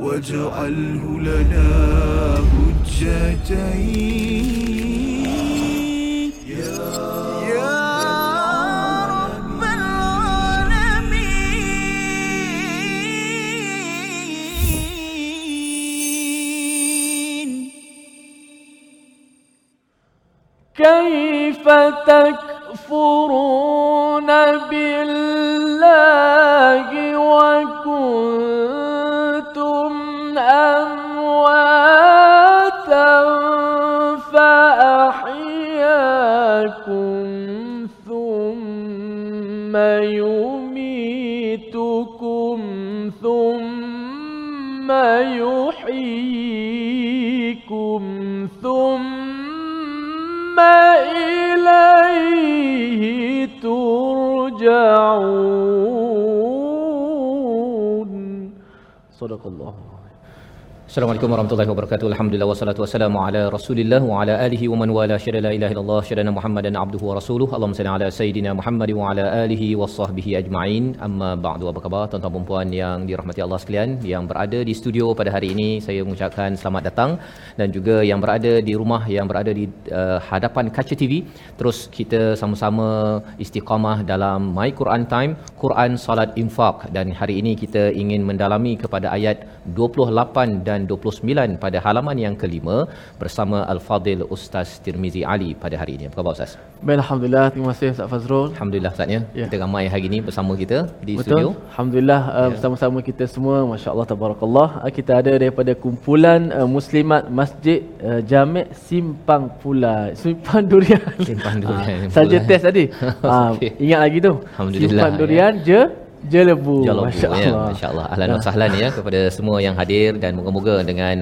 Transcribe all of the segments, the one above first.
واجعله لنا حجتين. يا رب العالمين. كيف تكفرون بالله ترجعون صدق الله Assalamualaikum warahmatullahi wabarakatuh. Alhamdulillah wassalatu wassalamu ala Rasulillah wa ala alihi wa man wala syada la ilaha illallah syadana Muhammadan abduhu wa rasuluh. Allahumma salli ala sayidina Muhammad wa ala alihi wa sahbihi ajma'in. Amma ba'du apa khabar tuan-tuan dan puan yang dirahmati Allah sekalian yang berada di studio pada hari ini saya mengucapkan selamat datang dan juga yang berada di rumah yang berada di uh, hadapan kaca TV terus kita sama-sama istiqamah dalam My Quran Time Quran Salat Infak dan hari ini kita ingin mendalami kepada ayat 28 dan 29 pada halaman yang kelima bersama Al-Fadil Ustaz Tirmizi Ali pada hari ini. Apa khabar Ustaz? Baik, Alhamdulillah. Terima kasih Ustaz Fazrul. Alhamdulillah Ustaz ya. Ya. Kita ramai hari ini bersama kita di Betul. studio. Alhamdulillah uh, Ya. bersama-sama kita semua masya-Allah tabarakallah uh, kita ada daripada kumpulan uh, muslimat Masjid uh, Jamek Simpang Pula Simpang Durian. Simpang Durian Ah. Saja test tadi. Ah Okey. ingat lagi tu. Alhamdulillah, Simpang ya. Durian je je lebu. Jalabu, Masya-Allah. ya, masya-Allah. Ahlan wa sahlan ya kepada semua yang hadir dan moga-moga dengan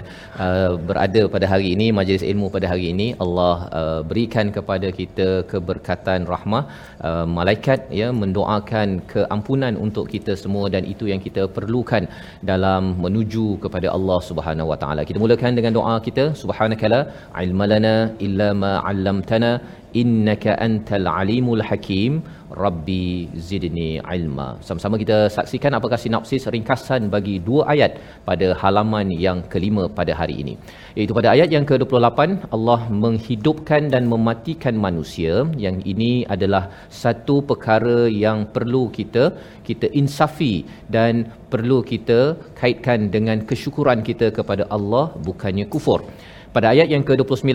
uh, berada pada hari ini majlis ilmu pada hari ini Allah uh, berikan kepada kita keberkatan rahmah uh, malaikat ya mendoakan keampunan untuk kita semua dan itu yang kita perlukan dalam menuju kepada Allah Subhanahu wa taala. Kita mulakan dengan doa kita subhanakala ilmalana illa ma 'allamtana innaka antal alimul hakim rabbi zidni ilma. Sama-sama kita saksikan apakah sinopsis ringkasan bagi dua ayat pada halaman yang kelima pada hari ini. Iaitu pada ayat yang ke-28 Allah menghidupkan dan mematikan manusia. Yang ini adalah satu perkara yang perlu kita kita insafi dan perlu kita kaitkan dengan kesyukuran kita kepada Allah bukannya kufur pada ayat yang ke-29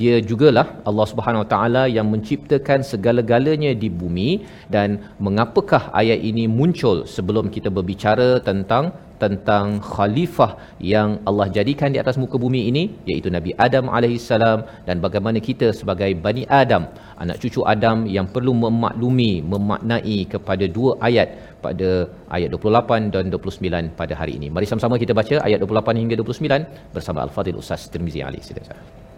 dia jugalah Allah Subhanahu Wa Taala yang menciptakan segala-galanya di bumi dan mengapakah ayat ini muncul sebelum kita berbicara tentang tentang khalifah yang Allah jadikan di atas muka bumi ini iaitu Nabi Adam alaihissalam dan bagaimana kita sebagai Bani Adam anak cucu Adam yang perlu memaklumi memaknai kepada dua ayat pada ayat 28 dan 29 pada hari ini. Mari sama-sama kita baca ayat 28 hingga 29 bersama Al-Fadhil Ustaz Tirmizi Ali.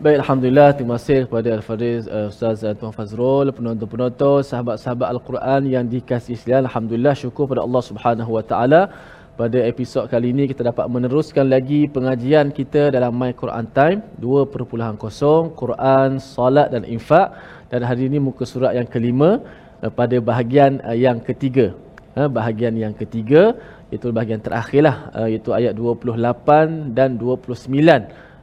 Baik, Alhamdulillah. Terima kasih kepada Al-Fadhiz uh, Ustaz uh, Tuan Fazrul, penonton-penonton, sahabat-sahabat Al-Quran yang dikasihi sekalian. Alhamdulillah, syukur pada Allah Subhanahu Wa Taala. Pada episod kali ini kita dapat meneruskan lagi pengajian kita dalam My Quran Time 2.0 Quran, Salat dan Infak dan hari ini muka surat yang kelima uh, pada bahagian uh, yang ketiga. Ha, bahagian yang ketiga itu bahagian terakhirlah iaitu ayat 28 dan 29.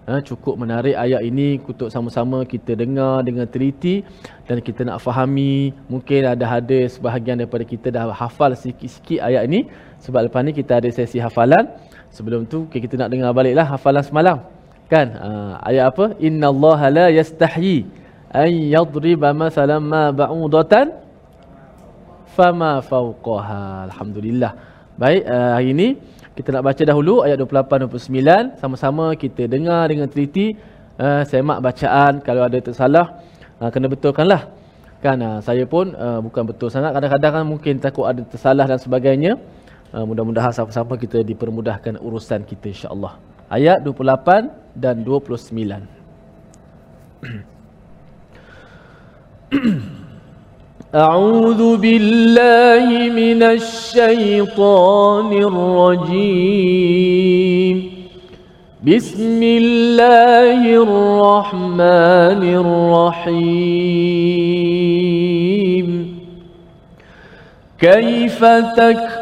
Ha, cukup menarik ayat ini untuk sama-sama kita dengar dengan teliti dan kita nak fahami mungkin ada hadis sebahagian daripada kita dah hafal sikit-sikit ayat ini sebab lepas ni kita ada sesi hafalan. Sebelum tu kita nak dengar baliklah hafalan semalam. Kan? Ha, ayat apa? Innallaha la yastahyi an yadriba masalan ma ba'udatan fama fauqaha alhamdulillah. Baik uh, hari ini kita nak baca dahulu ayat 28 29 sama-sama kita dengar dengan teliti uh, semak bacaan. Kalau ada tersalah uh, kena betulkanlah. Kan? Uh, saya pun uh, bukan betul sangat. Kadang-kadang kan mungkin takut ada tersalah dan sebagainya uh, mudah-mudahan sama-sama kita dipermudahkan urusan kita insya-Allah ayat 28 dan 29 أعوذ بالله من الشيطان الرجيم بسم الله الرحمن الرحيم كيف تكفر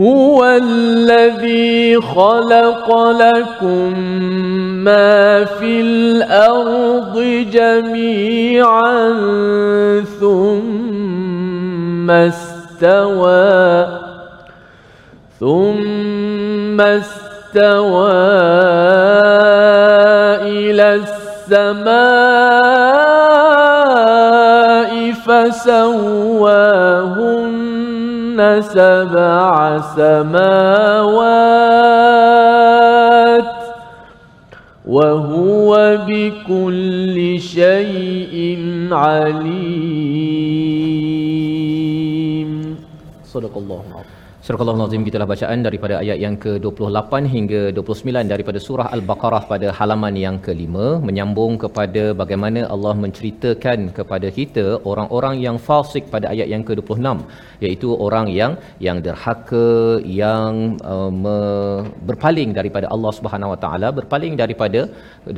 هو الذي خلق لكم ما في الأرض جميعا ثم استوى ثم استوى إلى السماء فسواهن سبع سماوات وهو بكل شيء عليم. صدق الله العظيم. Surah Al-Azim gitulah bacaan daripada ayat yang ke-28 hingga 29 daripada surah Al-Baqarah pada halaman yang kelima menyambung kepada bagaimana Allah menceritakan kepada kita orang-orang yang fasik pada ayat yang ke-26 iaitu orang yang yang derhaka yang uh, me, berpaling daripada Allah Subhanahu Wa Taala berpaling daripada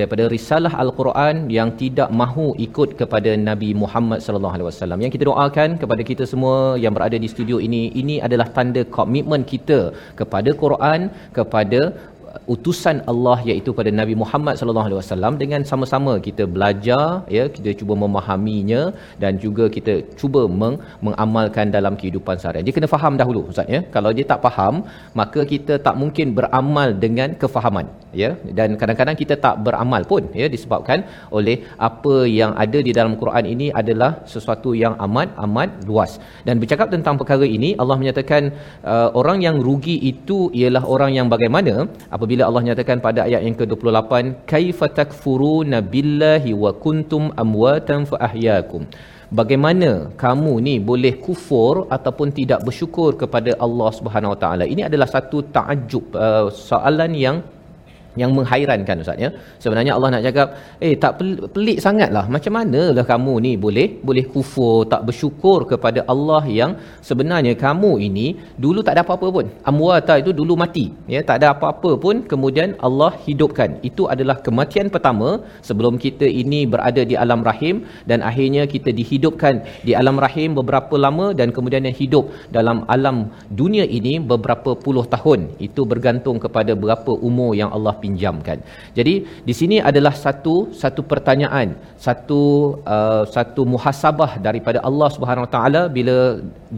daripada risalah Al-Quran yang tidak mahu ikut kepada Nabi Muhammad sallallahu alaihi wasallam. Yang kita doakan kepada kita semua yang berada di studio ini ini adalah tanda komitmen kita kepada Quran kepada utusan Allah iaitu pada Nabi Muhammad sallallahu alaihi wasallam dengan sama-sama kita belajar ya kita cuba memahaminya dan juga kita cuba meng- mengamalkan dalam kehidupan seharian. Dia kena faham dahulu ustaz ya. Kalau dia tak faham, maka kita tak mungkin beramal dengan kefahaman ya. Dan kadang-kadang kita tak beramal pun ya disebabkan oleh apa yang ada di dalam Quran ini adalah sesuatu yang amat amat luas. Dan bercakap tentang perkara ini Allah menyatakan uh, orang yang rugi itu ialah orang yang bagaimana apabila Allah nyatakan pada ayat yang ke-28 kaifa takfuruna billahi wa kuntum amwatan fa ahyaakum bagaimana kamu ni boleh kufur ataupun tidak bersyukur kepada Allah Subhanahu Wa Taala? Ini adalah satu takjub uh, soalan yang yang menghairankan ustaz ya. Sebenarnya Allah nak cakap eh tak pel- pelik sangatlah. Macam manalah kamu ni boleh boleh kufur tak bersyukur kepada Allah yang sebenarnya kamu ini dulu tak ada apa-apa pun. Amwata itu dulu mati ya. Tak ada apa-apa pun kemudian Allah hidupkan. Itu adalah kematian pertama sebelum kita ini berada di alam rahim dan akhirnya kita dihidupkan di alam rahim beberapa lama dan kemudian hidup dalam alam dunia ini beberapa puluh tahun. Itu bergantung kepada berapa umur yang Allah pinjamkan. Jadi di sini adalah satu satu pertanyaan, satu uh, satu muhasabah daripada Allah Subhanahu Wa Taala bila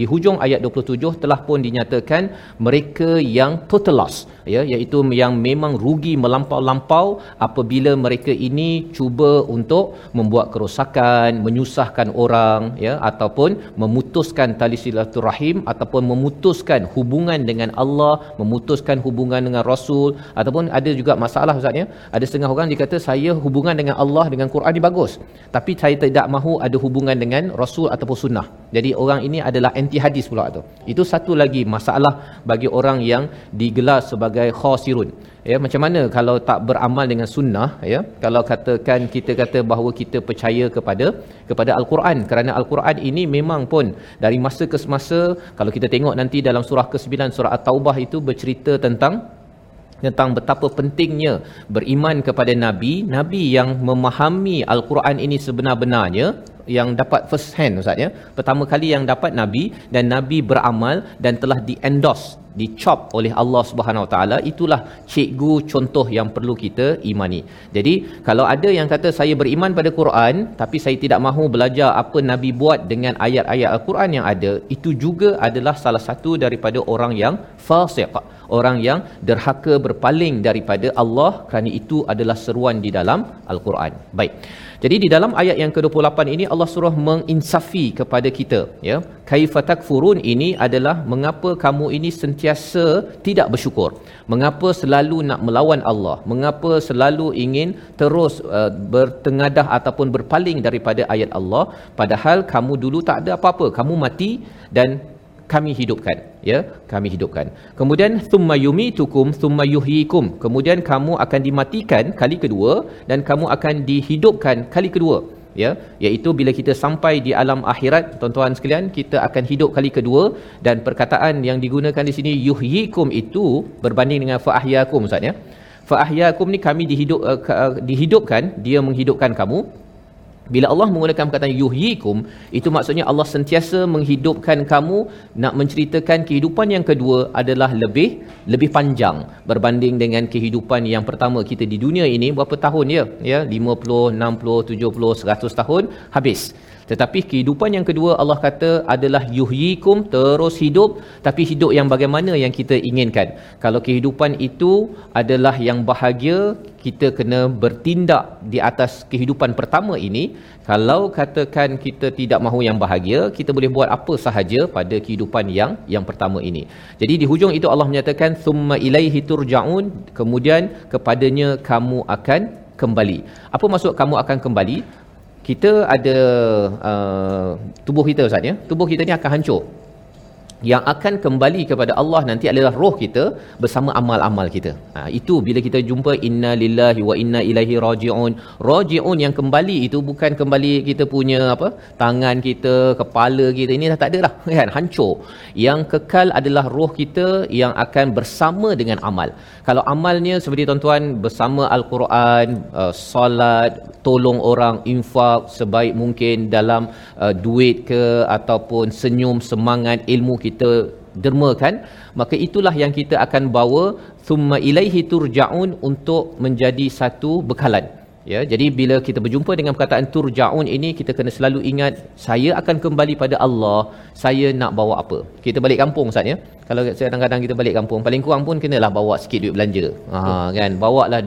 di hujung ayat 27 telah pun dinyatakan mereka yang total loss ya iaitu yang memang rugi melampau-lampau apabila mereka ini cuba untuk membuat kerosakan, menyusahkan orang ya ataupun memutuskan tali silaturahim ataupun memutuskan hubungan dengan Allah, memutuskan hubungan dengan Rasul ataupun ada juga masalah ustaz ya. Ada setengah orang dia kata saya hubungan dengan Allah dengan Quran ni bagus. Tapi saya tidak mahu ada hubungan dengan Rasul ataupun sunnah. Jadi orang ini adalah anti hadis pula tu. Itu satu lagi masalah bagi orang yang digelar sebagai khasirun. Ya, macam mana kalau tak beramal dengan sunnah ya? Kalau katakan kita kata bahawa kita percaya kepada kepada al-Quran kerana al-Quran ini memang pun dari masa ke semasa kalau kita tengok nanti dalam surah ke-9 surah At-Taubah itu bercerita tentang tentang betapa pentingnya beriman kepada nabi nabi yang memahami al-Quran ini sebenar-benarnya yang dapat first hand ustaz ya pertama kali yang dapat nabi dan nabi beramal dan telah di endorse dicop oleh Allah Subhanahu Wa Taala itulah cikgu contoh yang perlu kita imani. Jadi kalau ada yang kata saya beriman pada Quran tapi saya tidak mahu belajar apa nabi buat dengan ayat-ayat al-Quran yang ada itu juga adalah salah satu daripada orang yang fasiq orang yang derhaka berpaling daripada Allah kerana itu adalah seruan di dalam al-Quran. Baik. Jadi di dalam ayat yang ke-28 ini Allah suruh menginsafi kepada kita ya. Kaifa takfurun ini adalah mengapa kamu ini sentiasa tidak bersyukur. Mengapa selalu nak melawan Allah? Mengapa selalu ingin terus uh, bertengadah ataupun berpaling daripada ayat Allah padahal kamu dulu tak ada apa-apa. Kamu mati dan kami hidupkan ya? Kami hidupkan. Kemudian thumma yumitukum thumma yuhyikum. Kemudian kamu akan dimatikan kali kedua dan kamu akan dihidupkan kali kedua. Ya? Iaitu bila kita sampai di alam akhirat tuan-tuan sekalian kita akan hidup kali kedua dan perkataan yang digunakan di sini yuhyikum itu berbanding dengan fa ahyakum ustaz ya? Fa ahyakum ni kami dihidup uh, dihidupkan dia menghidupkan kamu bila Allah menggunakan perkataan yuhyikum, itu maksudnya Allah sentiasa menghidupkan kamu nak menceritakan kehidupan yang kedua adalah lebih lebih panjang berbanding dengan kehidupan yang pertama kita di dunia ini berapa tahun ya? Ya, 50, 60, 70, 100 tahun habis. Tetapi kehidupan yang kedua Allah kata adalah yuhyikum terus hidup tapi hidup yang bagaimana yang kita inginkan. Kalau kehidupan itu adalah yang bahagia, kita kena bertindak di atas kehidupan pertama ini. Kalau katakan kita tidak mahu yang bahagia, kita boleh buat apa sahaja pada kehidupan yang yang pertama ini. Jadi di hujung itu Allah menyatakan summa ilaihi turjaun, kemudian kepadanya kamu akan kembali. Apa maksud kamu akan kembali? Kita ada uh, tubuh kita Ustaz ya. Tubuh kita ni akan hancur. Yang akan kembali kepada Allah nanti adalah roh kita bersama amal-amal kita. Ha, itu bila kita jumpa inna lillahi wa inna ilaihi rajiun. Rajiun yang kembali itu bukan kembali kita punya apa tangan kita, kepala kita ini dah tak ada lah kan hancur. Yang kekal adalah roh kita yang akan bersama dengan amal. Kalau amalnya seperti tuan-tuan bersama al-Quran, uh, solat, tolong orang, infak sebaik mungkin dalam uh, duit ke ataupun senyum, semangat, ilmu kita dermakan, maka itulah yang kita akan bawa thumma ilaihi turja'un untuk menjadi satu bekalan. Ya, jadi bila kita berjumpa dengan perkataan turja'un ini kita kena selalu ingat saya akan kembali pada Allah. Saya nak bawa apa? Kita balik kampung Ustaz ya. Kalau kadang-kadang kita balik kampung paling kurang pun kenalah bawa sikit duit belanja. Ha kan, bawalah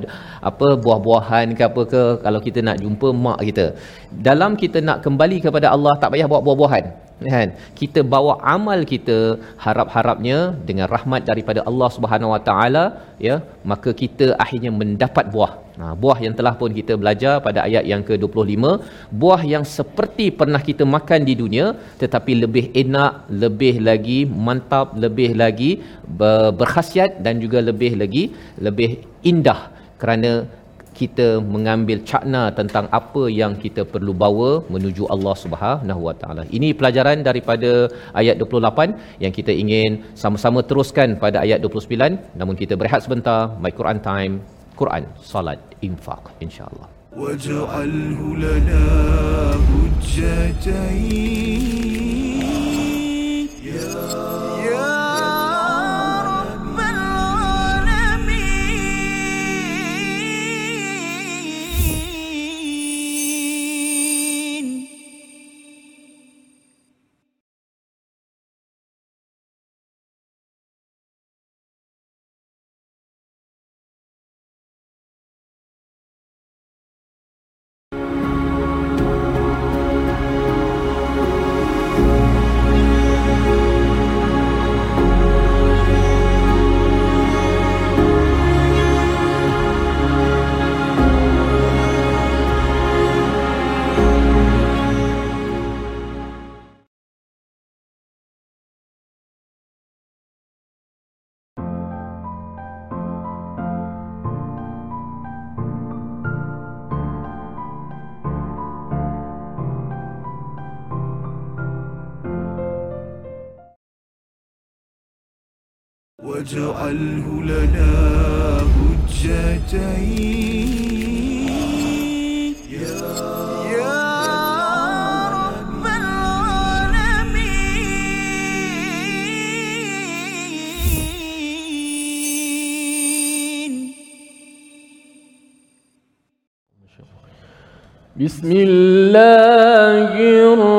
apa buah-buahan ke apa ke kalau kita nak jumpa mak kita. Dalam kita nak kembali kepada Allah tak payah bawa buah-buahan kan? Kita bawa amal kita harap-harapnya dengan rahmat daripada Allah Subhanahu Wa Taala ya maka kita akhirnya mendapat buah. Ha, buah yang telah pun kita belajar pada ayat yang ke-25 buah yang seperti pernah kita makan di dunia tetapi lebih enak lebih lagi mantap lebih lagi berkhasiat dan juga lebih lagi lebih indah. Kerana kita mengambil cakna tentang apa yang kita perlu bawa menuju Allah Subhanahu Wa Taala. Ini pelajaran daripada ayat 28 yang kita ingin sama-sama teruskan pada ayat 29. Namun kita berehat sebentar. My Quran Time, Quran, Salat, Infak insya-Allah. واجعله لنا حجتين يا واجعله لنا حجتين. يا رب العالمين. بسم الله الرحمن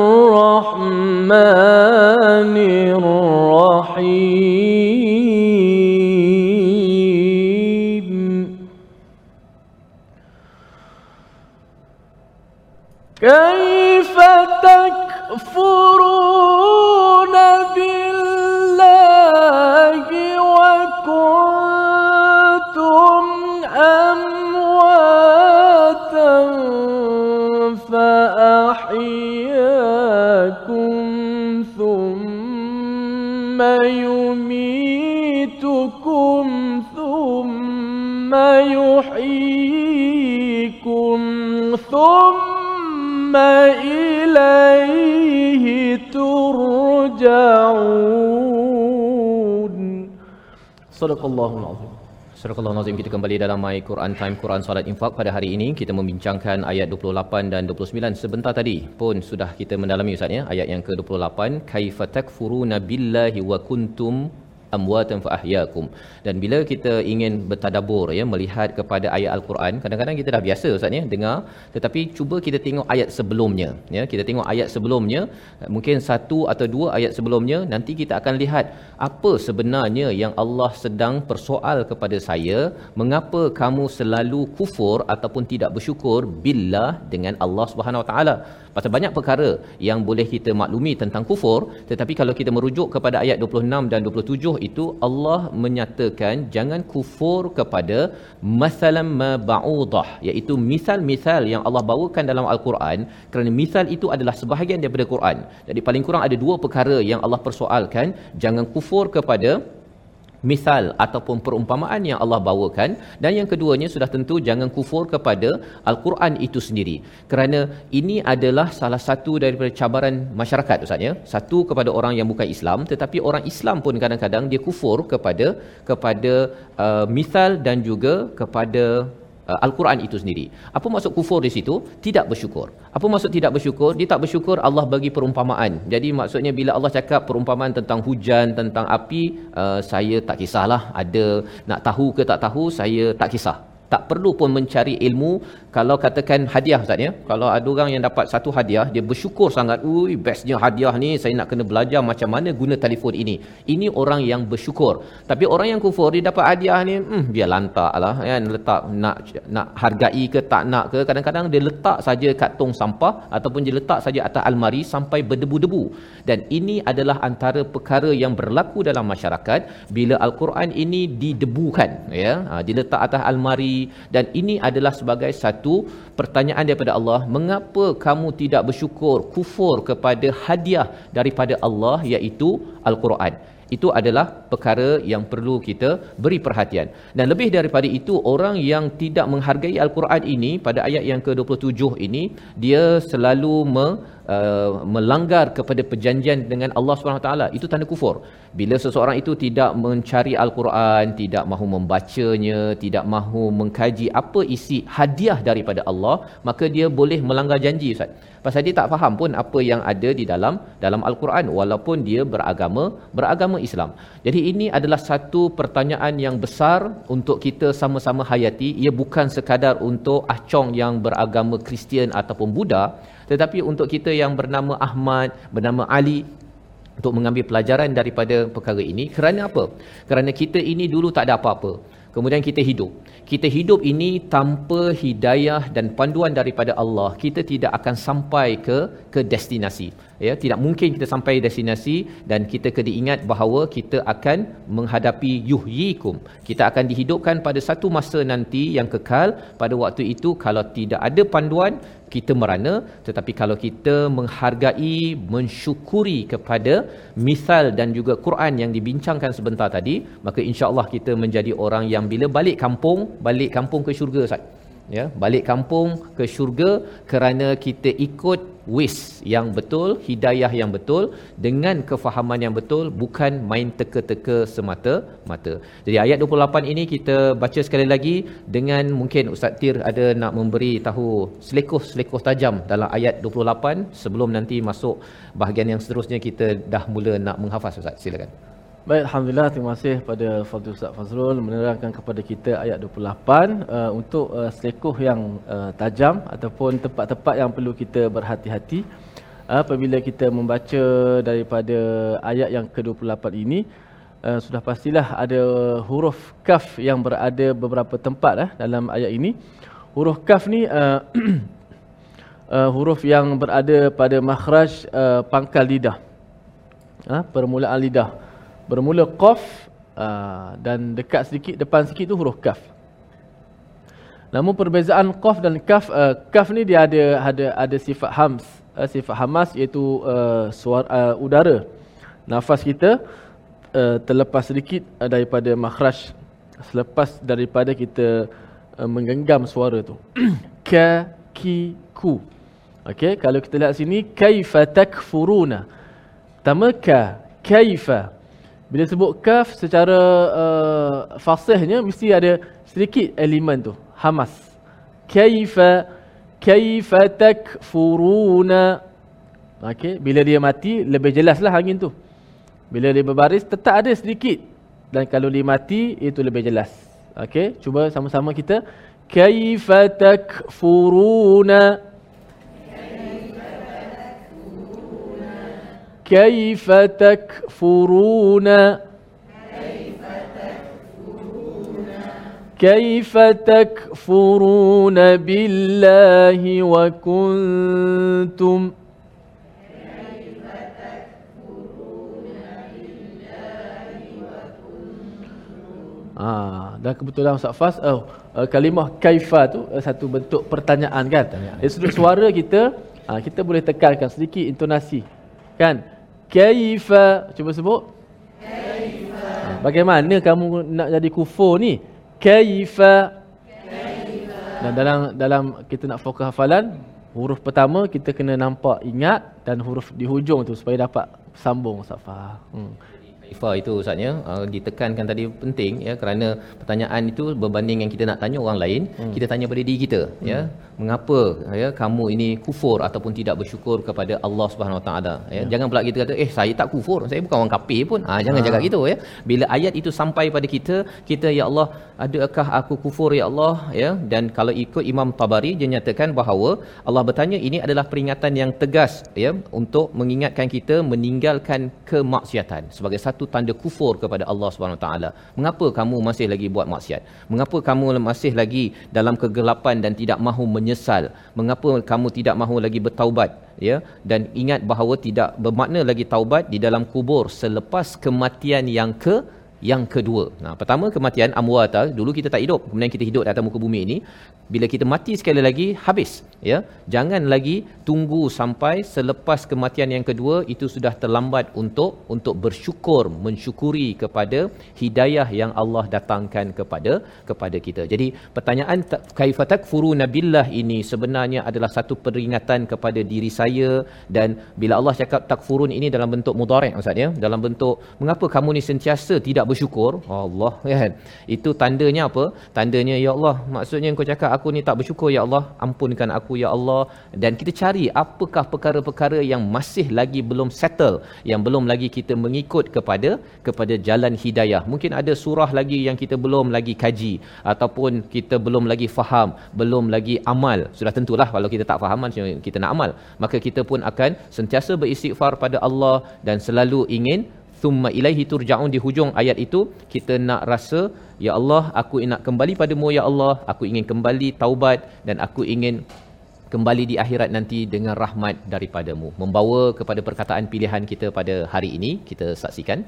Surah Al-Nazim kita kembali dalam My Quran Time Quran Salat Infak. Pada hari ini kita membincangkan ayat 28 dan 29 sebentar tadi pun sudah kita mendalami Ustaz ya ayat yang ke-28 kaifa takfuruna billahi wa kuntum amwatan fa ahyaakum dan bila kita ingin bertadabbur ya melihat kepada ayat al-Quran kadang-kadang kita dah biasa ustaz ya dengar. Tetapi cuba kita tengok ayat sebelumnya ya. Kita tengok ayat sebelumnya mungkin satu atau dua ayat sebelumnya nanti kita akan lihat apa sebenarnya yang Allah sedang persoal kepada saya mengapa kamu selalu kufur ataupun tidak bersyukur billah dengan Allah Subhanahu Wa Taala Pasal banyak perkara yang boleh kita maklumi tentang kufur tetapi kalau kita merujuk kepada ayat 26 dan 27 itu Allah menyatakan jangan kufur kepada masalam mab'udah iaitu misal-misal yang Allah bawakan dalam al-Quran kerana misal itu adalah sebahagian daripada Quran. Jadi paling kurang ada dua perkara yang Allah persoalkan jangan kufur kepada misal ataupun perumpamaan yang Allah bawakan. Dan yang keduanya sudah tentu jangan kufur kepada al-Quran itu sendiri. Kerana ini adalah salah satu daripada cabaran masyarakat ustaz ya. Satu kepada orang yang bukan Islam tetapi orang Islam pun kadang-kadang dia kufur kepada kepada uh, misal dan juga kepada uh, Al-Quran itu sendiri. Apa maksud kufur di situ? Tidak bersyukur. Apa maksud tidak bersyukur? Dia tak bersyukur Allah bagi perumpamaan. Jadi maksudnya bila Allah cakap perumpamaan tentang hujan, tentang api, uh, saya tak kisahlah ada nak tahu ke tak tahu, saya tak kisah tak perlu pun mencari ilmu kalau katakan hadiah Ustaz ya. Kalau ada orang yang dapat satu hadiah dia bersyukur sangat ui bestnya hadiah ni saya nak kena belajar macam mana guna telefon ini. Ini orang yang bersyukur. Tapi orang yang kufur dia dapat hadiah ni hmm, biar lantak lah kan letak nak nak hargai ke tak nak ke. Kadang-kadang dia letak saja kat tong sampah ataupun dia letak saja atas almari sampai berdebu-debu. Dan ini adalah antara perkara yang berlaku dalam masyarakat bila al-Quran ini didebukan ya. Ha, diletak atas almari. Dan ini adalah sebagai satu pertanyaan daripada Allah mengapa kamu tidak bersyukur kufur kepada hadiah daripada Allah iaitu al-Quran itu adalah perkara yang perlu kita beri perhatian. Dan lebih daripada itu, orang yang tidak menghargai Al-Quran ini, pada ayat yang ke-27 ini, dia selalu me, uh, melanggar kepada perjanjian dengan Allah SWT. Itu tanda kufur. Bila seseorang itu tidak mencari Al-Quran, tidak mahu membacanya, tidak mahu mengkaji apa isi hadiah daripada Allah, maka dia boleh melanggar janji, Ustaz. Pasal dia tak faham pun apa yang ada di dalam dalam Al-Quran walaupun dia beragama beragama Islam. Jadi ini adalah satu pertanyaan yang besar untuk kita sama-sama hayati. Ia bukan sekadar untuk acong yang beragama Kristian ataupun Buddha, tetapi untuk kita yang bernama Ahmad, bernama Ali untuk mengambil pelajaran daripada perkara ini. Kerana apa? Kerana kita ini dulu tak ada apa-apa. Kemudian kita hidup. Kita hidup ini tanpa hidayah dan panduan daripada Allah, kita tidak akan sampai ke ke destinasi. Ya, tidak mungkin kita sampai destinasi dan kita kena ingat bahawa kita akan menghadapi yuhyikum. Kita akan dihidupkan pada satu masa nanti yang kekal. Pada waktu itu kalau tidak ada panduan, kita merana tetapi kalau kita menghargai mensyukuri kepada misal dan juga Quran yang dibincangkan sebentar tadi maka insya-Allah kita menjadi orang yang bila balik kampung balik kampung ke syurga Ustaz ya balik kampung ke syurga kerana kita ikut wis yang betul hidayah yang betul dengan kefahaman yang betul bukan main teka-teka semata-mata. Jadi ayat 28 ini kita baca sekali lagi dengan mungkin Ustaz Tir ada nak memberi tahu selekoh-selekoh tajam dalam ayat 28 sebelum nanti masuk bahagian yang seterusnya kita dah mula nak menghafaz Ustaz. Silakan Baik, Alhamdulillah. Terima kasih pada Fadil Ustaz Fazrul menerangkan kepada kita ayat 28 uh, untuk uh, selekoh yang uh, tajam ataupun tempat-tempat yang perlu kita berhati-hati uh, apabila kita membaca daripada ayat yang ke-28 ini uh, sudah pastilah ada huruf kaf yang berada beberapa tempat uh, dalam ayat ini. Huruf kaf ni uh, uh, huruf yang berada pada makhraj uh, pangkal lidah. Uh, permulaan lidah bermula qaf uh, dan dekat sedikit depan sikit tu huruf kaf. Namun perbezaan qaf dan kaf uh, kaf ni dia ada ada ada sifat hams, uh, sifat hamas iaitu suara udara. Nafas kita terlepas sedikit daripada makhraj selepas daripada kita menggenggam suara tu. ka ki ku. Okey, kalau kita lihat sini kaifa takfuruna. Pertama ka, kaifa. Bila sebut kaf secara uh, fasihnya mesti ada sedikit elemen tu, hamas. Kaifa kaifa takfuruna. Okey, bila dia mati lebih jelaslah angin tu. Bila dia berbaris tetap ada sedikit dan kalau dia mati itu lebih jelas. Okey, cuba sama-sama kita kaifa takfuruna kaifa takfuruna كيف تكفرون بالله وكنتم Ah, dan kebetulan Ustaz Fas, oh, uh, kalimah kaifa tu uh, satu bentuk pertanyaan kan. Dari sudut suara kita, uh, kita boleh tekankan sedikit intonasi. Kan? Kaifa, cuba sebut. Kaifa. Bagaimana kamu nak jadi kufur ni? Kaifa. Kaifa. Dan dalam dalam kita nak fokus hafalan, huruf pertama kita kena nampak ingat dan huruf di hujung tu supaya dapat sambung Ustaz Fas. Hmm. Ifa itu Ustaznya uh, ditekankan tadi penting ya kerana pertanyaan itu berbanding yang kita nak tanya orang lain hmm. kita tanya pada diri kita ya. hmm. ya mengapa ya kamu ini kufur ataupun tidak bersyukur kepada Allah Subhanahu Wa Taala ya. ya jangan pula kita kata eh saya tak kufur saya bukan orang kafir pun ah jangan ha. cakap gitu ya bila ayat itu sampai pada kita kita ya Allah adakah aku kufur ya Allah ya dan kalau ikut Imam Tabari dia nyatakan bahawa Allah bertanya ini adalah peringatan yang tegas ya untuk mengingatkan kita meninggalkan kemaksiatan sebagai satu tanda kufur kepada Allah Subhanahu taala. Mengapa kamu masih lagi buat maksiat? Mengapa kamu masih lagi dalam kegelapan dan tidak mahu menyesal? Mengapa kamu tidak mahu lagi bertaubat? Ya? Dan ingat bahawa tidak bermakna lagi taubat di dalam kubur selepas kematian yang ke yang kedua. Nah, pertama kematian amwata, dulu kita tak hidup, kemudian kita hidup di atas muka bumi ini. Bila kita mati sekali lagi habis, ya. Jangan lagi tunggu sampai selepas kematian yang kedua itu sudah terlambat untuk untuk bersyukur, mensyukuri kepada hidayah yang Allah datangkan kepada kepada kita. Jadi pertanyaan kaifa takfuruna billah? ini sebenarnya adalah satu peringatan kepada diri saya dan bila Allah cakap takfurun ini dalam bentuk mudhari' maksudnya dalam bentuk mengapa kamu ni sentiasa tidak bersyukur? Allah kan. Itu tandanya apa? Tandanya ya Allah maksudnya kau cakap aku ni tak bersyukur ya Allah. Ampunkan aku ya Allah. Dan kita cari apakah perkara-perkara yang masih lagi belum settle yang belum lagi kita mengikut kepada kepada jalan hidayah. Mungkin ada surah lagi yang kita belum lagi kaji ataupun kita belum lagi faham belum lagi amal. Sudah tentulah kalau kita tak faham kita nak amal. Maka kita pun akan sentiasa beristighfar pada Allah dan selalu ingin thumma ilaihi turja'un di hujung ayat itu kita nak rasa ya Allah aku nak kembali padamu ya Allah. Aku ingin kembali taubat dan aku ingin kembali di akhirat nanti dengan rahmat daripadamu. Membawa kepada perkataan pilihan kita pada hari ini kita saksikan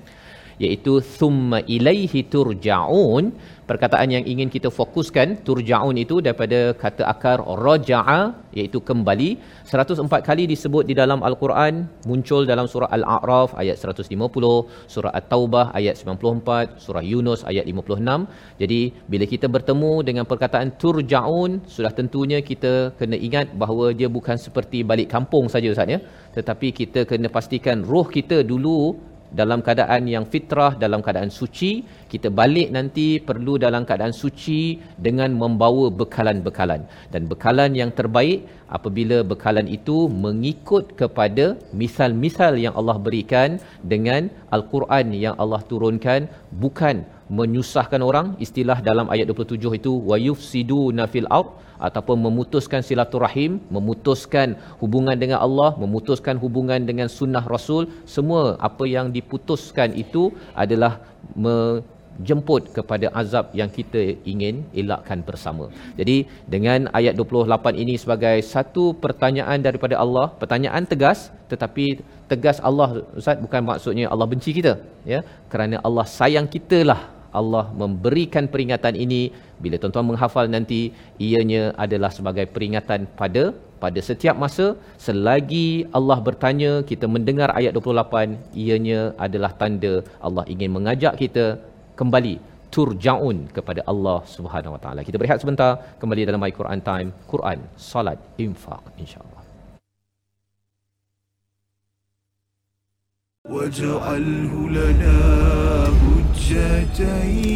iaitu thumma ilaihi turja'un. Perkataan yang ingin kita fokuskan turja'un itu daripada kata akar raja'a iaitu kembali. 104 kali disebut di dalam al-Quran muncul dalam surah al-a'raf ayat 150 surah at-taubah ayat 94 surah yunus ayat 56 jadi bila kita bertemu dengan perkataan turja'un sudah tentunya kita kena ingat bahawa dia bukan seperti balik kampung saja ustaz ya. Tetapi kita kena pastikan roh kita dulu dalam keadaan yang fitrah dalam keadaan suci kita balik nanti perlu dalam keadaan suci dengan membawa bekalan-bekalan. Dan bekalan yang terbaik apabila bekalan itu mengikut kepada misal-misal yang Allah berikan dengan al-Quran yang Allah turunkan bukan menyusahkan orang istilah dalam ayat 27 itu wayufsiduna fil ard ataupun memutuskan silaturahim memutuskan hubungan dengan Allah memutuskan hubungan dengan sunnah rasul semua apa yang diputuskan itu adalah jemput kepada azab yang kita ingin elakkan bersama. Jadi dengan ayat 28 ini sebagai satu pertanyaan daripada Allah, pertanyaan tegas tetapi tegas Allah Ustaz bukan maksudnya Allah benci kita ya kerana Allah sayang kita lah Allah memberikan peringatan ini bila tuan-tuan menghafal nanti ianya adalah sebagai peringatan pada pada setiap masa selagi Allah bertanya kita mendengar ayat 28 ianya adalah tanda Allah ingin mengajak kita kembali turjaun kepada Allah Subhanahu Wa Taala. Kita berehat sebentar kembali dalam My Quran Time, Quran, Salat, Infak insya-Allah. واجعله لنا 这一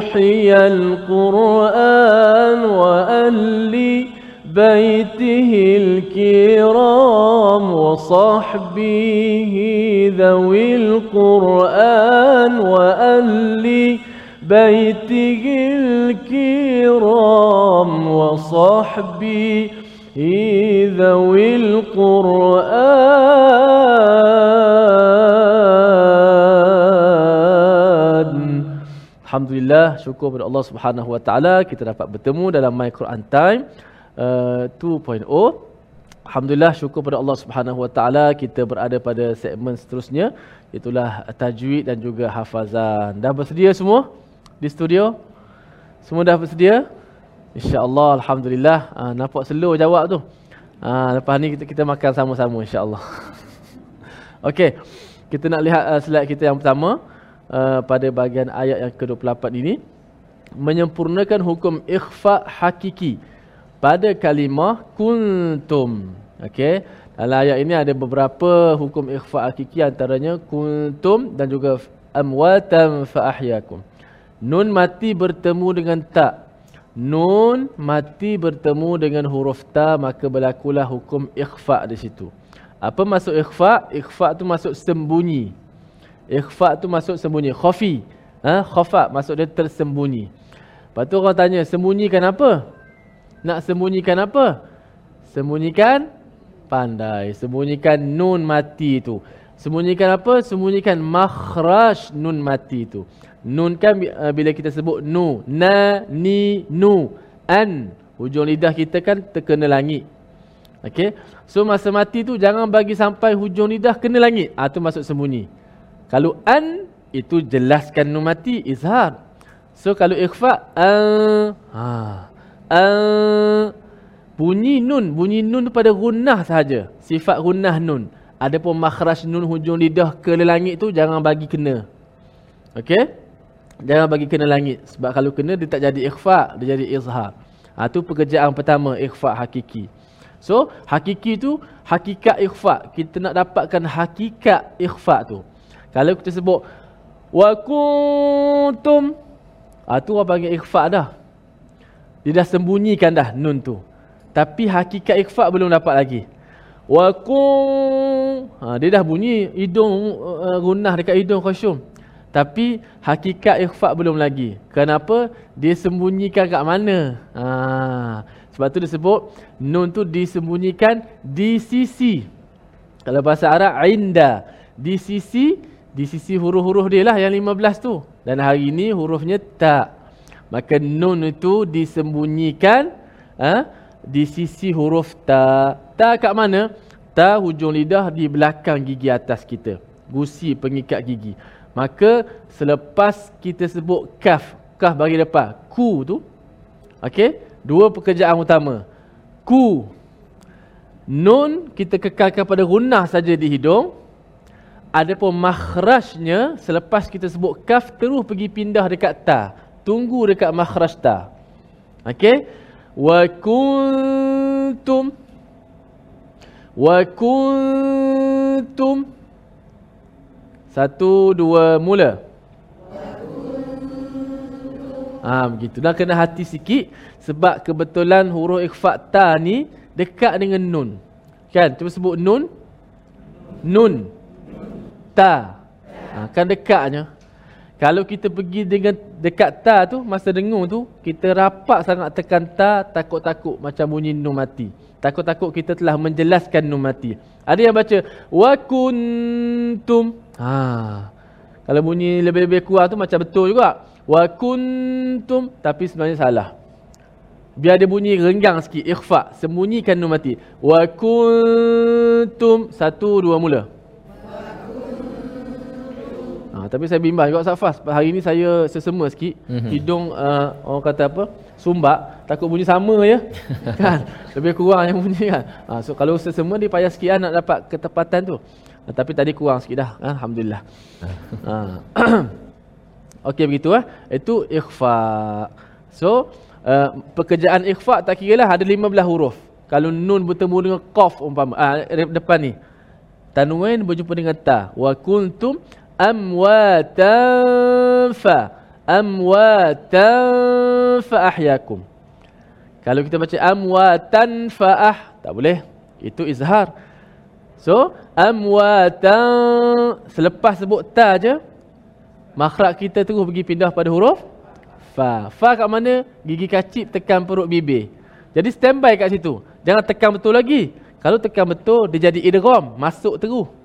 أوحي القرآن وألي بيته الكرام وصحبه ذوي القرآن وأهل بيته الكرام وصحبه ذوي القرآن Alhamdulillah syukur kepada Allah Subhanahu Wa Taala kita dapat bertemu dalam My Quran Time uh, 2.0 Alhamdulillah syukur kepada Allah Subhanahu Wa Taala kita berada pada segmen seterusnya itulah tajwid dan juga hafazan. Dah bersedia semua di studio? Semua dah bersedia? Insya-Allah alhamdulillah. Uh, nampak slow jawab tu. Uh, lepas ni kita kita makan sama-sama insya-Allah. Okey. Kita nak lihat uh, slide kita yang pertama uh, pada bahagian ayat yang ke-28 ini menyempurnakan hukum ikhfa hakiki pada kalimah kuntum. Okey. Dalam ayat ini ada beberapa hukum ikhfa hakiki antaranya kuntum dan juga amwatan fa ahyakum. Nun mati bertemu dengan tak. Nun mati bertemu dengan huruf ta maka berlakulah hukum ikhfa di situ. Apa maksud ikhfa? Ikhfa tu maksud sembunyi. Ikhfa tu maksud sembunyi. Khafi. Ha? Khafa maksud dia tersembunyi. Lepas tu orang tanya, sembunyikan apa? Nak sembunyikan apa? Sembunyikan pandai. Sembunyikan nun mati tu. Sembunyikan apa? Sembunyikan makhraj nun mati tu. Nun kan uh, bila kita sebut nu, na, ni, nu, an. Hujung lidah kita kan terkena langit. Okey. So masa mati tu jangan bagi sampai hujung lidah kena langit. Ah tu masuk sembunyi. Kalau an itu jelaskan nun mati izhar. So kalau ikhfa an ha an bunyi nun, bunyi nun tu pada gunnah sahaja. Sifat gunnah nun. Adapun makhraj nun hujung lidah ke langit tu jangan bagi kena. Okey? Jangan bagi kena langit. Sebab kalau kena dia tak jadi ikhfa, dia jadi izhar. Ha tu pekerjaan pertama ikhfa hakiki. So, hakiki tu hakikat ikhfa. Kita nak dapatkan hakikat ikhfa tu. Kalau kita sebut wa kuntum ah tu orang panggil ikhfa dah. Dia dah sembunyikan dah nun tu. Tapi hakikat ikhfa belum dapat lagi. Wa ha, dia dah bunyi hidung uh, gunah dekat hidung khasyum. Tapi hakikat ikhfa belum lagi. Kenapa? Dia sembunyikan kat mana? Ha, sebab tu dia sebut nun tu disembunyikan di sisi. Kalau bahasa Arab inda di sisi di sisi huruf-huruf dia lah yang 15 tu. Dan hari ini hurufnya tak. Maka nun itu disembunyikan ha, di sisi huruf ta. Ta kat mana? Ta hujung lidah di belakang gigi atas kita. Gusi pengikat gigi. Maka selepas kita sebut kaf, kaf bagi depan, ku tu. Okey, dua pekerjaan utama. Ku nun kita kekalkan pada gunnah saja di hidung. Adapun makhrajnya selepas kita sebut kaf terus pergi pindah dekat ta. Tunggu dekat makhraj ta. Okey? Wa kuntum Wa kuntum Satu, dua, mula ha, begitu. Dan kena hati sikit sebab kebetulan huruf ikhfa ta ni dekat dengan nun. Kan? Cuba sebut nun. Nun. Ta. Ha, kan dekatnya. Kalau kita pergi dengan dekat ta tu, masa dengung tu, kita rapat sangat tekan ta, takut-takut macam bunyi nun mati. Takut-takut kita telah menjelaskan nun mati. Ada yang baca wa kuntum. Ha. Kalau bunyi lebih-lebih kuat tu macam betul juga. Wa kuntum tapi sebenarnya salah. Biar dia bunyi renggang sikit ikhfa, sembunyikan nun mati. Wa kuntum satu dua mula. Tapi saya bimbang juga Safas. Hari ni saya sesema sikit. Mm-hmm. Hidung uh, orang kata apa? Sumbat. Takut bunyi sama ya. kan? Lebih kurang yang bunyi kan. Ha, so kalau sesema dia payah sikit lah nak dapat ketepatan tu. Ha, tapi tadi kurang sikit dah. Ha, Alhamdulillah. ha. Okey begitu eh. Itu ikhfa. So uh, pekerjaan ikhfa tak kira lah ada 15 huruf. Kalau nun bertemu dengan qaf umpama uh, depan ni. Tanwin berjumpa dengan ta. Wa kuntum amwatan fa amwatan fa ahyakum. Kalau kita baca amwatan faah tak boleh. Itu izhar. So amwatan selepas sebut ta je makhraj kita terus pergi pindah pada huruf fa. Fa kat mana? Gigi kacip tekan perut bibir. Jadi standby kat situ. Jangan tekan betul lagi. Kalau tekan betul dia jadi idgham. Masuk terus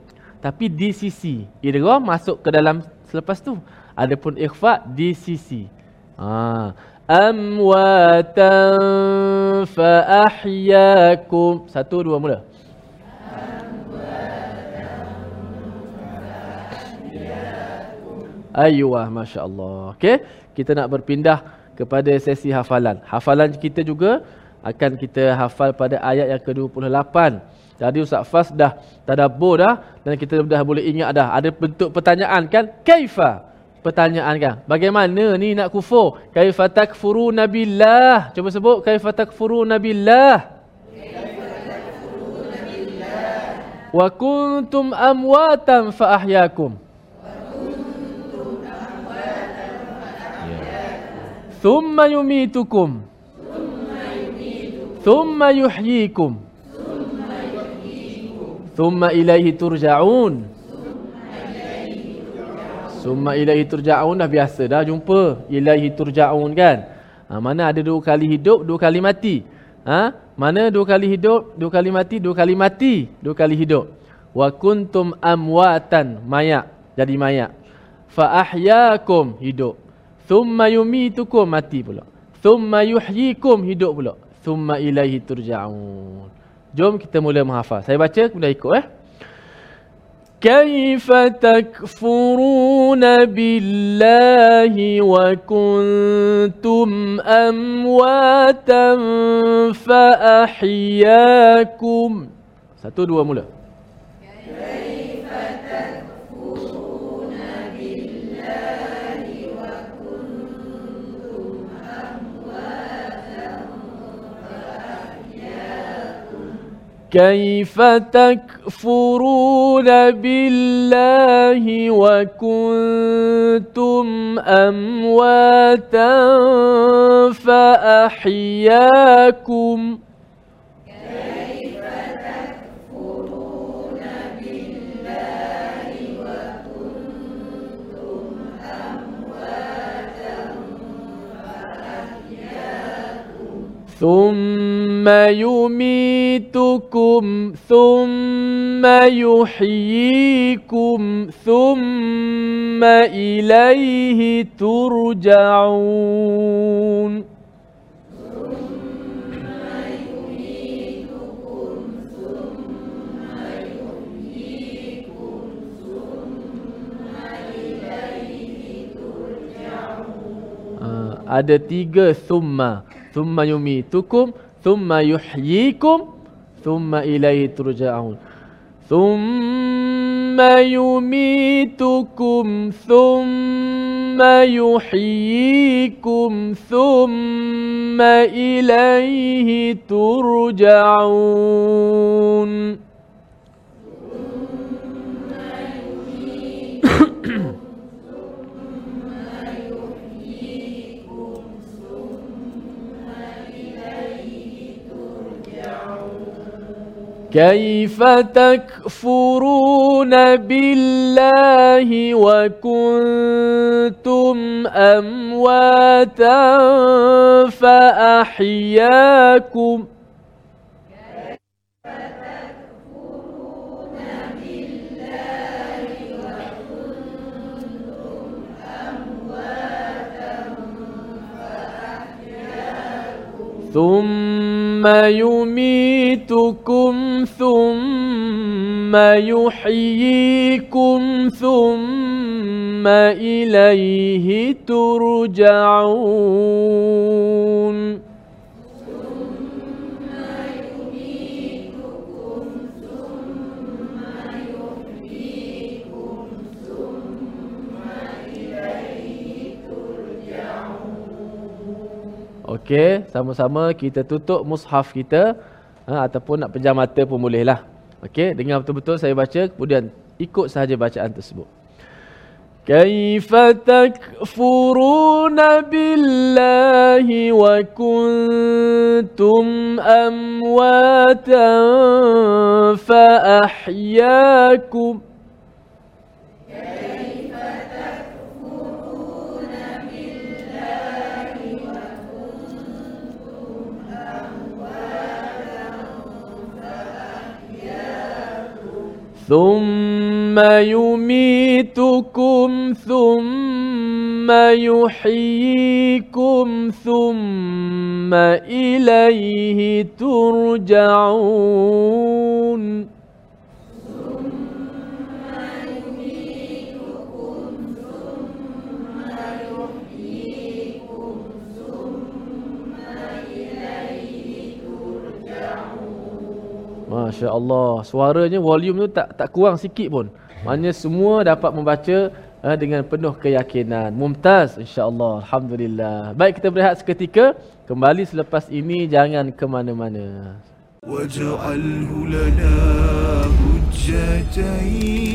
tapi di sisi idgham masuk ke dalam selepas tu adapun ikhfa di sisi ha amwatan fa satu dua mula Ayuh, Masya Allah. Okay, kita nak berpindah kepada sesi hafalan. Hafalan kita juga akan kita hafal pada ayat yang ke-28. Jadi Ustaz Fas dah tadabbur dah dan kita dah boleh ingat dah ada bentuk pertanyaan kan kaifa pertanyaan kan bagaimana ni nak kufur kaifa takfuru nabillah cuba sebut kaifa takfuru nabillah wa kuntum amwatan fa ahyakum ثم يميتكم ثم يحييكم Thumma ilaihi turja'un. Thumma ilaihi turja'un dah biasa dah jumpa ilaihi turja'un kan. Ha, mana ada dua kali hidup, dua kali mati. Ha? Mana dua kali hidup, dua kali mati, dua kali mati, dua kali hidup. Wa kuntum amwatan, mayat, jadi mayat. Fa ahyakum, hidup. Thumma yumitukum, mati pula. Thumma yuhyikum, hidup pula. Thumma ilaihi turja'un. Jom kita mula menghafal. Saya baca kemudian ikut eh. كيف تكفرون بالله وكنتم أمواتا فأحياكم Satu dua mula. كيف تكفرون بالله وكنتم أمواتا فأحياكم ثم يميتكم ثم يحييكم ثم إليه ترجعون ثم ثم ثم إليه ترجعون. Ada tiga summa. ثم يميتكم ثم يحييكم ثم إليه ترجعون. ثم يميتكم ثم يحييكم ثم إليه ترجعون. كيف تكفرون بالله وكنتم أمواتا فأحياكم ثم يميتكم ثم يحييكم ثم إليه ترجعون Okey, sama-sama kita tutup mushaf kita ha, ataupun nak pejam mata pun bolehlah. Okey, dengar betul-betul saya baca kemudian ikut sahaja bacaan tersebut. كيف تكفرون بالله وكنتم أمواتا فأحياكم ثم يميتكم ثم يحييكم ثم إليه ترجعون Masya Allah Suaranya volume tu tak tak kurang sikit pun Maknanya semua dapat membaca uh, Dengan penuh keyakinan Mumtaz insya Allah Alhamdulillah Baik kita berehat seketika Kembali selepas ini Jangan ke mana-mana واجعله لنا حجتين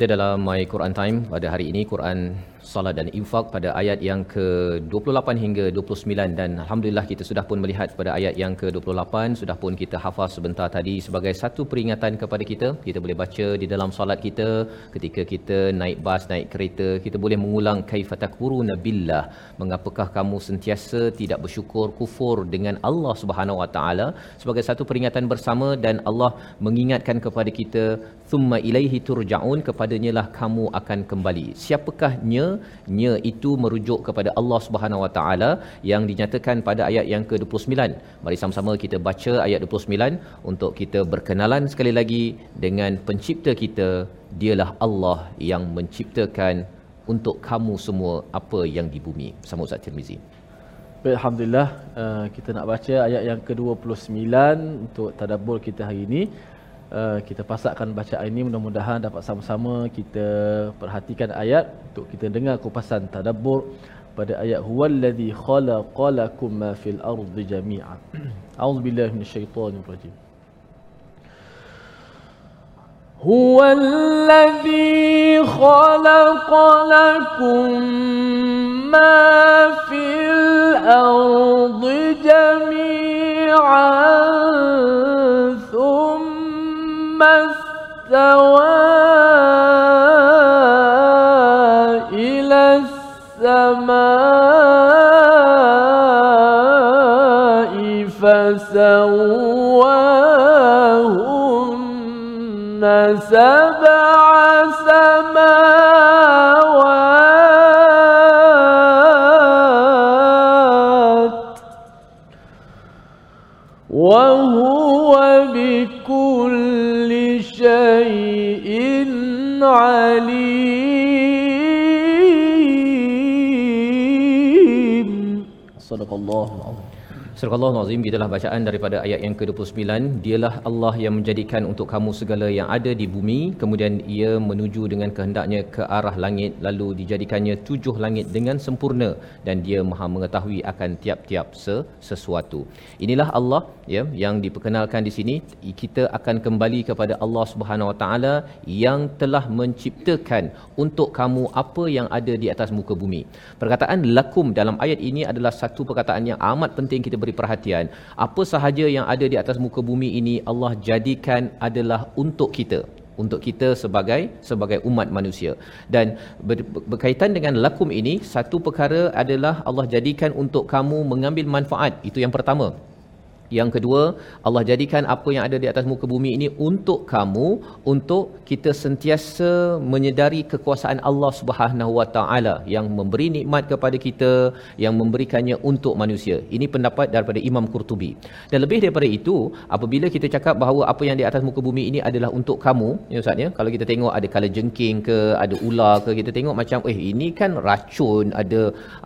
kita dalam My Quran Time pada hari ini Quran salat dan infak pada ayat yang ke-28 hingga 29 dan alhamdulillah kita sudah pun melihat pada ayat yang ke-28 sudah pun kita hafaz sebentar tadi sebagai satu peringatan kepada kita. Kita boleh baca di dalam solat kita ketika kita naik bas naik kereta kita boleh mengulang kaifatakfuruna billah? Mengapakah kamu sentiasa tidak bersyukur kufur dengan Allah Subhanahu Wa Taala? Sebagai satu peringatan bersama dan Allah mengingatkan kepada kita thumma ilaihi turjaun kepadanya lah kamu akan kembali. Siapakah nya? Nya itu merujuk kepada Allah Subhanahu Wa Taala yang dinyatakan pada ayat yang ke-29. Mari sama-sama kita baca ayat 29 untuk kita berkenalan sekali lagi dengan pencipta kita. Dialah Allah yang menciptakan untuk kamu semua apa yang di bumi. Bersama Ustaz Tirmizi. Baik, Alhamdulillah uh, kita nak baca ayat yang ke-29 untuk tadabbur kita hari ini Uh, kita pasakkan bacaan ini mudah-mudahan dapat sama-sama kita perhatikan ayat untuk kita dengar kupasan tadabbur pada ayat huwallazi khalaqalakum ma fil ardi jami'a. A'udzubillahi minasyaitonir rajim. هو الذي خلق لكم ما في الأرض جميعا ثم استوى إلى السماء فسواهن سبع عليم صدق الله العظيم Surah Allah Azim gitulah bacaan daripada ayat yang ke-29. Dialah Allah yang menjadikan untuk kamu segala yang ada di bumi. Kemudian ia menuju dengan kehendaknya ke arah langit lalu dijadikannya tujuh langit dengan sempurna dan dia maha mengetahui akan tiap-tiap se- sesuatu. Inilah Allah ya yang diperkenalkan di sini. Kita akan kembali kepada Allah Subhanahu Wa Taala yang telah menciptakan untuk kamu apa yang ada di atas muka bumi. Perkataan lakum dalam ayat ini adalah satu perkataan yang amat penting kita beri perhatian. Apa sahaja yang ada di atas muka bumi ini Allah jadikan adalah untuk kita. Untuk kita sebagai sebagai umat manusia. Dan ber, berkaitan dengan lakum ini satu perkara adalah Allah jadikan untuk kamu mengambil manfaat. Itu yang pertama yang kedua, Allah jadikan apa yang ada di atas muka bumi ini untuk kamu, untuk kita sentiasa menyedari kekuasaan Allah Subhanahu Wa Taala yang memberi nikmat kepada kita, yang memberikannya untuk manusia. Ini pendapat daripada Imam Qurtubi. Dan lebih daripada itu, apabila kita cakap bahawa apa yang di atas muka bumi ini adalah untuk kamu, ya Ustaz ya, kalau kita tengok ada kala jengking ke, ada ular ke, kita tengok macam eh ini kan racun, ada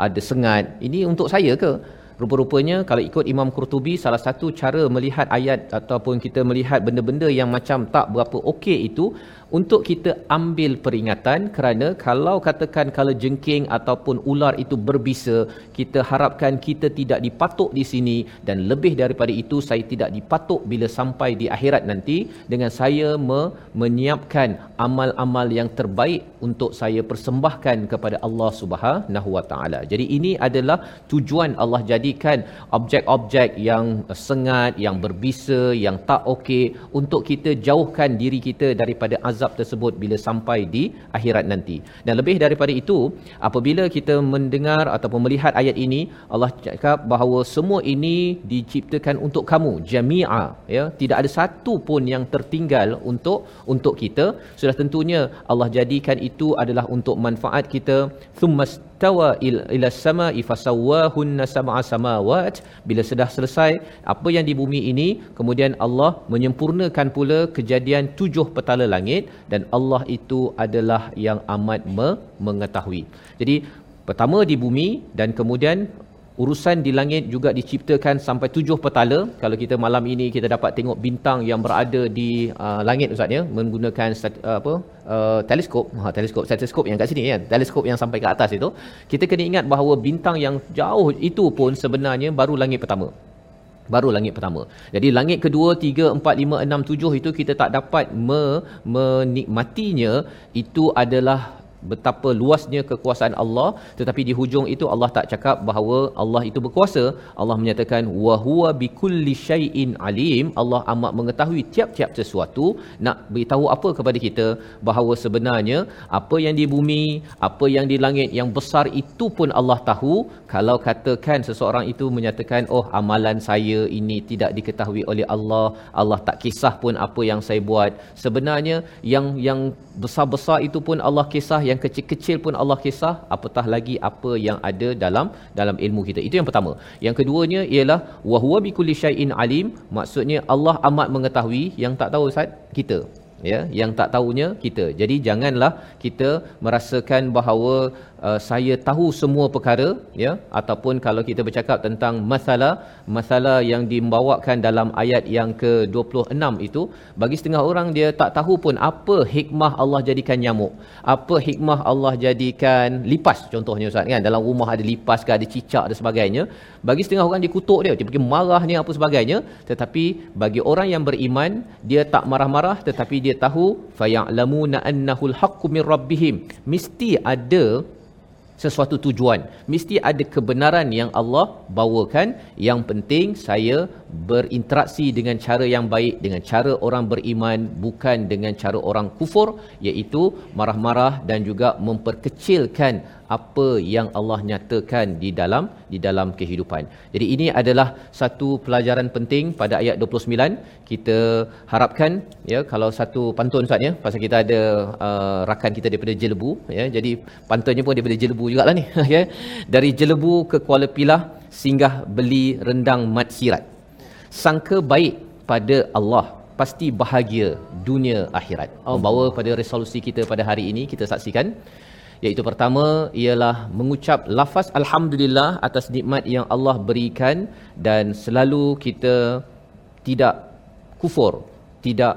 ada sengat. Ini untuk saya ke? Rupa-rupanya kalau ikut Imam Qurtubi salah satu cara melihat ayat ataupun kita melihat benda-benda yang macam tak berapa okey itu untuk kita ambil peringatan kerana kalau katakan kalau jengking ataupun ular itu berbisa kita harapkan kita tidak dipatuk di sini dan lebih daripada itu saya tidak dipatuk bila sampai di akhirat nanti dengan saya me- menyiapkan amal-amal yang terbaik untuk saya persembahkan kepada Allah Subhanahu Wa Taala. Jadi ini adalah tujuan Allah jadikan objek-objek yang sengat, yang berbisa, yang tak okey untuk kita jauhkan diri kita daripada azab tersebut bila sampai di akhirat nanti. Dan lebih daripada itu, apabila kita mendengar ataupun melihat ayat ini, Allah cakap bahawa semua ini diciptakan untuk kamu, jami'a, ya. Tidak ada satu pun yang tertinggal untuk untuk kita. Sudah tentunya Allah jadikan itu adalah untuk manfaat kita. Thumma tawa ila sama'i fasawwahunna sab'a samawat. Bila sudah selesai apa yang di bumi ini kemudian Allah menyempurnakan pula kejadian tujuh petala langit dan Allah itu adalah yang amat me- mengetahui. Jadi pertama di bumi dan kemudian urusan di langit juga diciptakan sampai tujuh petala. Kalau kita malam ini kita dapat tengok bintang yang berada di uh, langit Ustaz ya menggunakan stat, uh, apa uh, teleskop, ha teleskop, teleskop yang kat sini kan. Teleskop yang sampai ke atas itu, kita kena ingat bahawa bintang yang jauh itu pun sebenarnya baru langit pertama. Baru langit pertama. Jadi langit kedua, tiga, empat, lima, enam, tujuh itu kita tak dapat me- menikmatinya. Itu adalah betapa luasnya kekuasaan Allah tetapi di hujung itu Allah tak cakap bahawa Allah itu berkuasa. Allah menyatakan wa huwa bikulli syai'in alim. Allah amat mengetahui tiap-tiap sesuatu. Nak beritahu apa kepada kita? Bahawa sebenarnya apa yang di bumi apa yang di langit yang besar itu pun Allah tahu. Kalau katakan seseorang itu menyatakan oh amalan saya ini tidak diketahui oleh Allah Allah tak kisah pun apa yang saya buat. Sebenarnya yang yang besar-besar itu pun Allah kisah yang kecil-kecil pun Allah kisah apatah lagi apa yang ada dalam dalam ilmu kita. Itu yang pertama. Yang keduanya ialah wa huwa bikulli syai'in alim. Maksudnya Allah amat mengetahui yang tak tahu Ustaz kita. Ya yang tak tahunya kita. Jadi janganlah kita merasakan bahawa uh, saya tahu semua perkara ya ataupun kalau kita bercakap tentang masalah masalah yang dibawakan dalam ayat yang ke-26 itu bagi setengah orang dia tak tahu pun apa hikmah Allah jadikan nyamuk apa hikmah Allah jadikan lipas. Contohnya ustaz kan dalam rumah ada lipas ke ada cicak dan sebagainya bagi setengah orang dia kutuk dia dia pergi marah ni apa sebagainya tetapi bagi orang yang beriman dia tak marah-marah tetapi dia tahu faya'lamuna annahul haqqu min rabbihim. Mesti ada sesuatu tujuan. Mesti ada kebenaran yang Allah bawakan. Yang penting saya berinteraksi dengan cara yang baik dengan cara orang beriman bukan dengan cara orang kufur iaitu marah-marah dan juga memperkecilkan apa yang Allah nyatakan di dalam di dalam kehidupan. Jadi ini adalah satu pelajaran penting pada ayat 29. Kita harapkan ya kalau satu pantun Ustaz ya pasal kita ada uh, rakan kita daripada Jelebu ya. Jadi pantunnya pun daripada Jelebu jugalah ni ya. Dari Jelebu ke Kuala Pilah singgah beli rendang mat sirat. Sangka baik pada Allah pasti bahagia dunia akhirat. Membawa pada resolusi kita pada hari ini kita saksikan iaitu pertama ialah mengucap lafaz alhamdulillah atas nikmat yang Allah berikan dan selalu kita tidak kufur tidak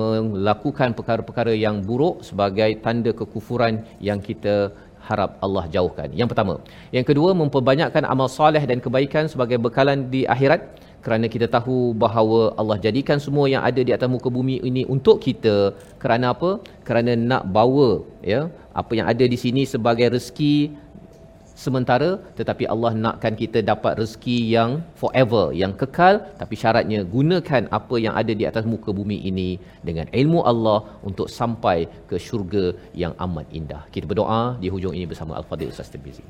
melakukan perkara-perkara yang buruk sebagai tanda kekufuran yang kita harap Allah jauhkan. Yang pertama. Yang kedua memperbanyakkan amal soleh dan kebaikan sebagai bekalan di akhirat kerana kita tahu bahawa Allah jadikan semua yang ada di atas muka bumi ini untuk kita kerana apa? Kerana nak bawa ya apa yang ada di sini sebagai rezeki sementara tetapi Allah nakkan kita dapat rezeki yang forever yang kekal tapi syaratnya gunakan apa yang ada di atas muka bumi ini dengan ilmu Allah untuk sampai ke syurga yang amat indah. Kita berdoa di hujung ini bersama Al-Fadhil Ustaz Tirmizi.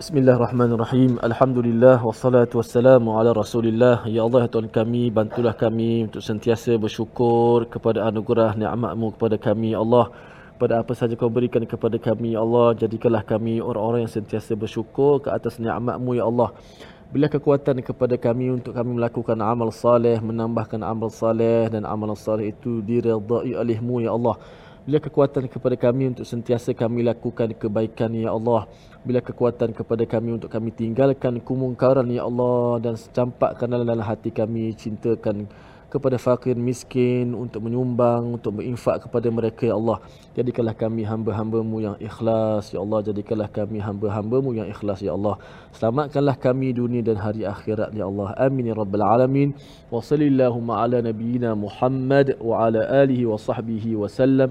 Bismillahirrahmanirrahim. Alhamdulillah wassalatu wassalamu ala Rasulillah. Ya Allah ya Tuhan kami, bantulah kami untuk sentiasa bersyukur kepada anugerah nikmat-Mu kepada kami, ya Allah pada apa saja kau berikan kepada kami ya Allah jadikanlah kami orang-orang yang sentiasa bersyukur ke atas nikmat-Mu ya Allah Bila kekuatan kepada kami untuk kami melakukan amal saleh menambahkan amal saleh dan amal saleh itu diridai oleh-Mu ya Allah bila kekuatan kepada kami untuk sentiasa kami lakukan kebaikan ya Allah. Bila kekuatan kepada kami untuk kami tinggalkan kemungkaran ya Allah dan campakkan dalam hati kami cintakan kepada fakir miskin untuk menyumbang untuk berinfak kepada mereka ya Allah. Jadikanlah kami hamba-hambamu yang ikhlas ya Allah. Jadikanlah kami hamba-hambamu yang ikhlas ya Allah. Selamatkanlah kami dunia dan hari akhirat ya Allah. Amin ya rabbal alamin. Wa sallallahu ala nabiyyina Muhammad wa ala alihi wa sahbihi wa sallam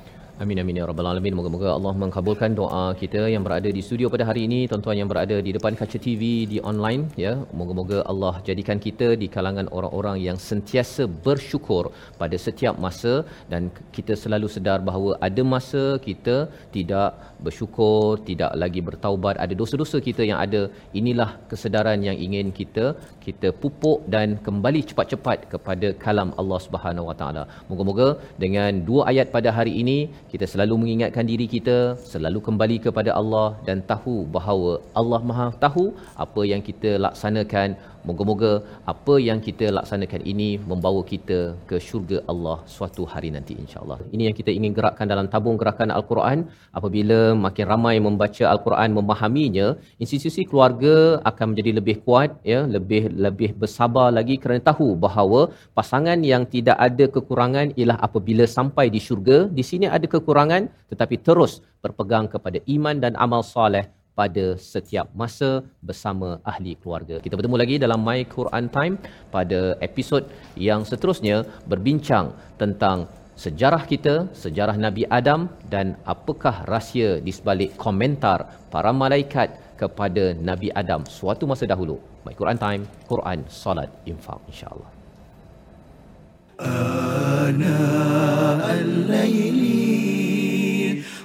Amin amin ya rabbal alamin. Moga-moga Allah mengabulkan doa kita yang berada di studio pada hari ini, tuan-tuan yang berada di depan kaca TV di online ya. Moga-moga Allah jadikan kita di kalangan orang-orang yang sentiasa bersyukur pada setiap masa dan kita selalu sedar bahawa ada masa kita tidak bersyukur, tidak lagi bertaubat, ada dosa-dosa kita yang ada. Inilah kesedaran yang ingin kita kita pupuk dan kembali cepat-cepat kepada kalam Allah Subhanahu Wa Taala. Moga-moga dengan dua ayat pada hari ini kita selalu mengingatkan diri kita selalu kembali kepada Allah dan tahu bahawa Allah Maha tahu apa yang kita laksanakan moga-moga apa yang kita laksanakan ini membawa kita ke syurga Allah suatu hari nanti insya-Allah. Ini yang kita ingin gerakkan dalam tabung gerakan al-Quran. Apabila makin ramai membaca al-Quran memahaminya institusi keluarga akan menjadi lebih kuat ya lebih lebih bersabar lagi kerana tahu bahawa pasangan yang tidak ada kekurangan ialah apabila sampai di syurga di sini ada kekurangan tetapi terus berpegang kepada iman dan amal soleh pada setiap masa bersama ahli keluarga. Kita bertemu lagi dalam My Quran Time pada episod yang seterusnya berbincang tentang sejarah kita, sejarah Nabi Adam dan apakah rahsia di sebalik komentar para malaikat kepada Nabi Adam suatu masa dahulu. My Quran Time, Quran, Salat, Infak insya-Allah. آناء الليل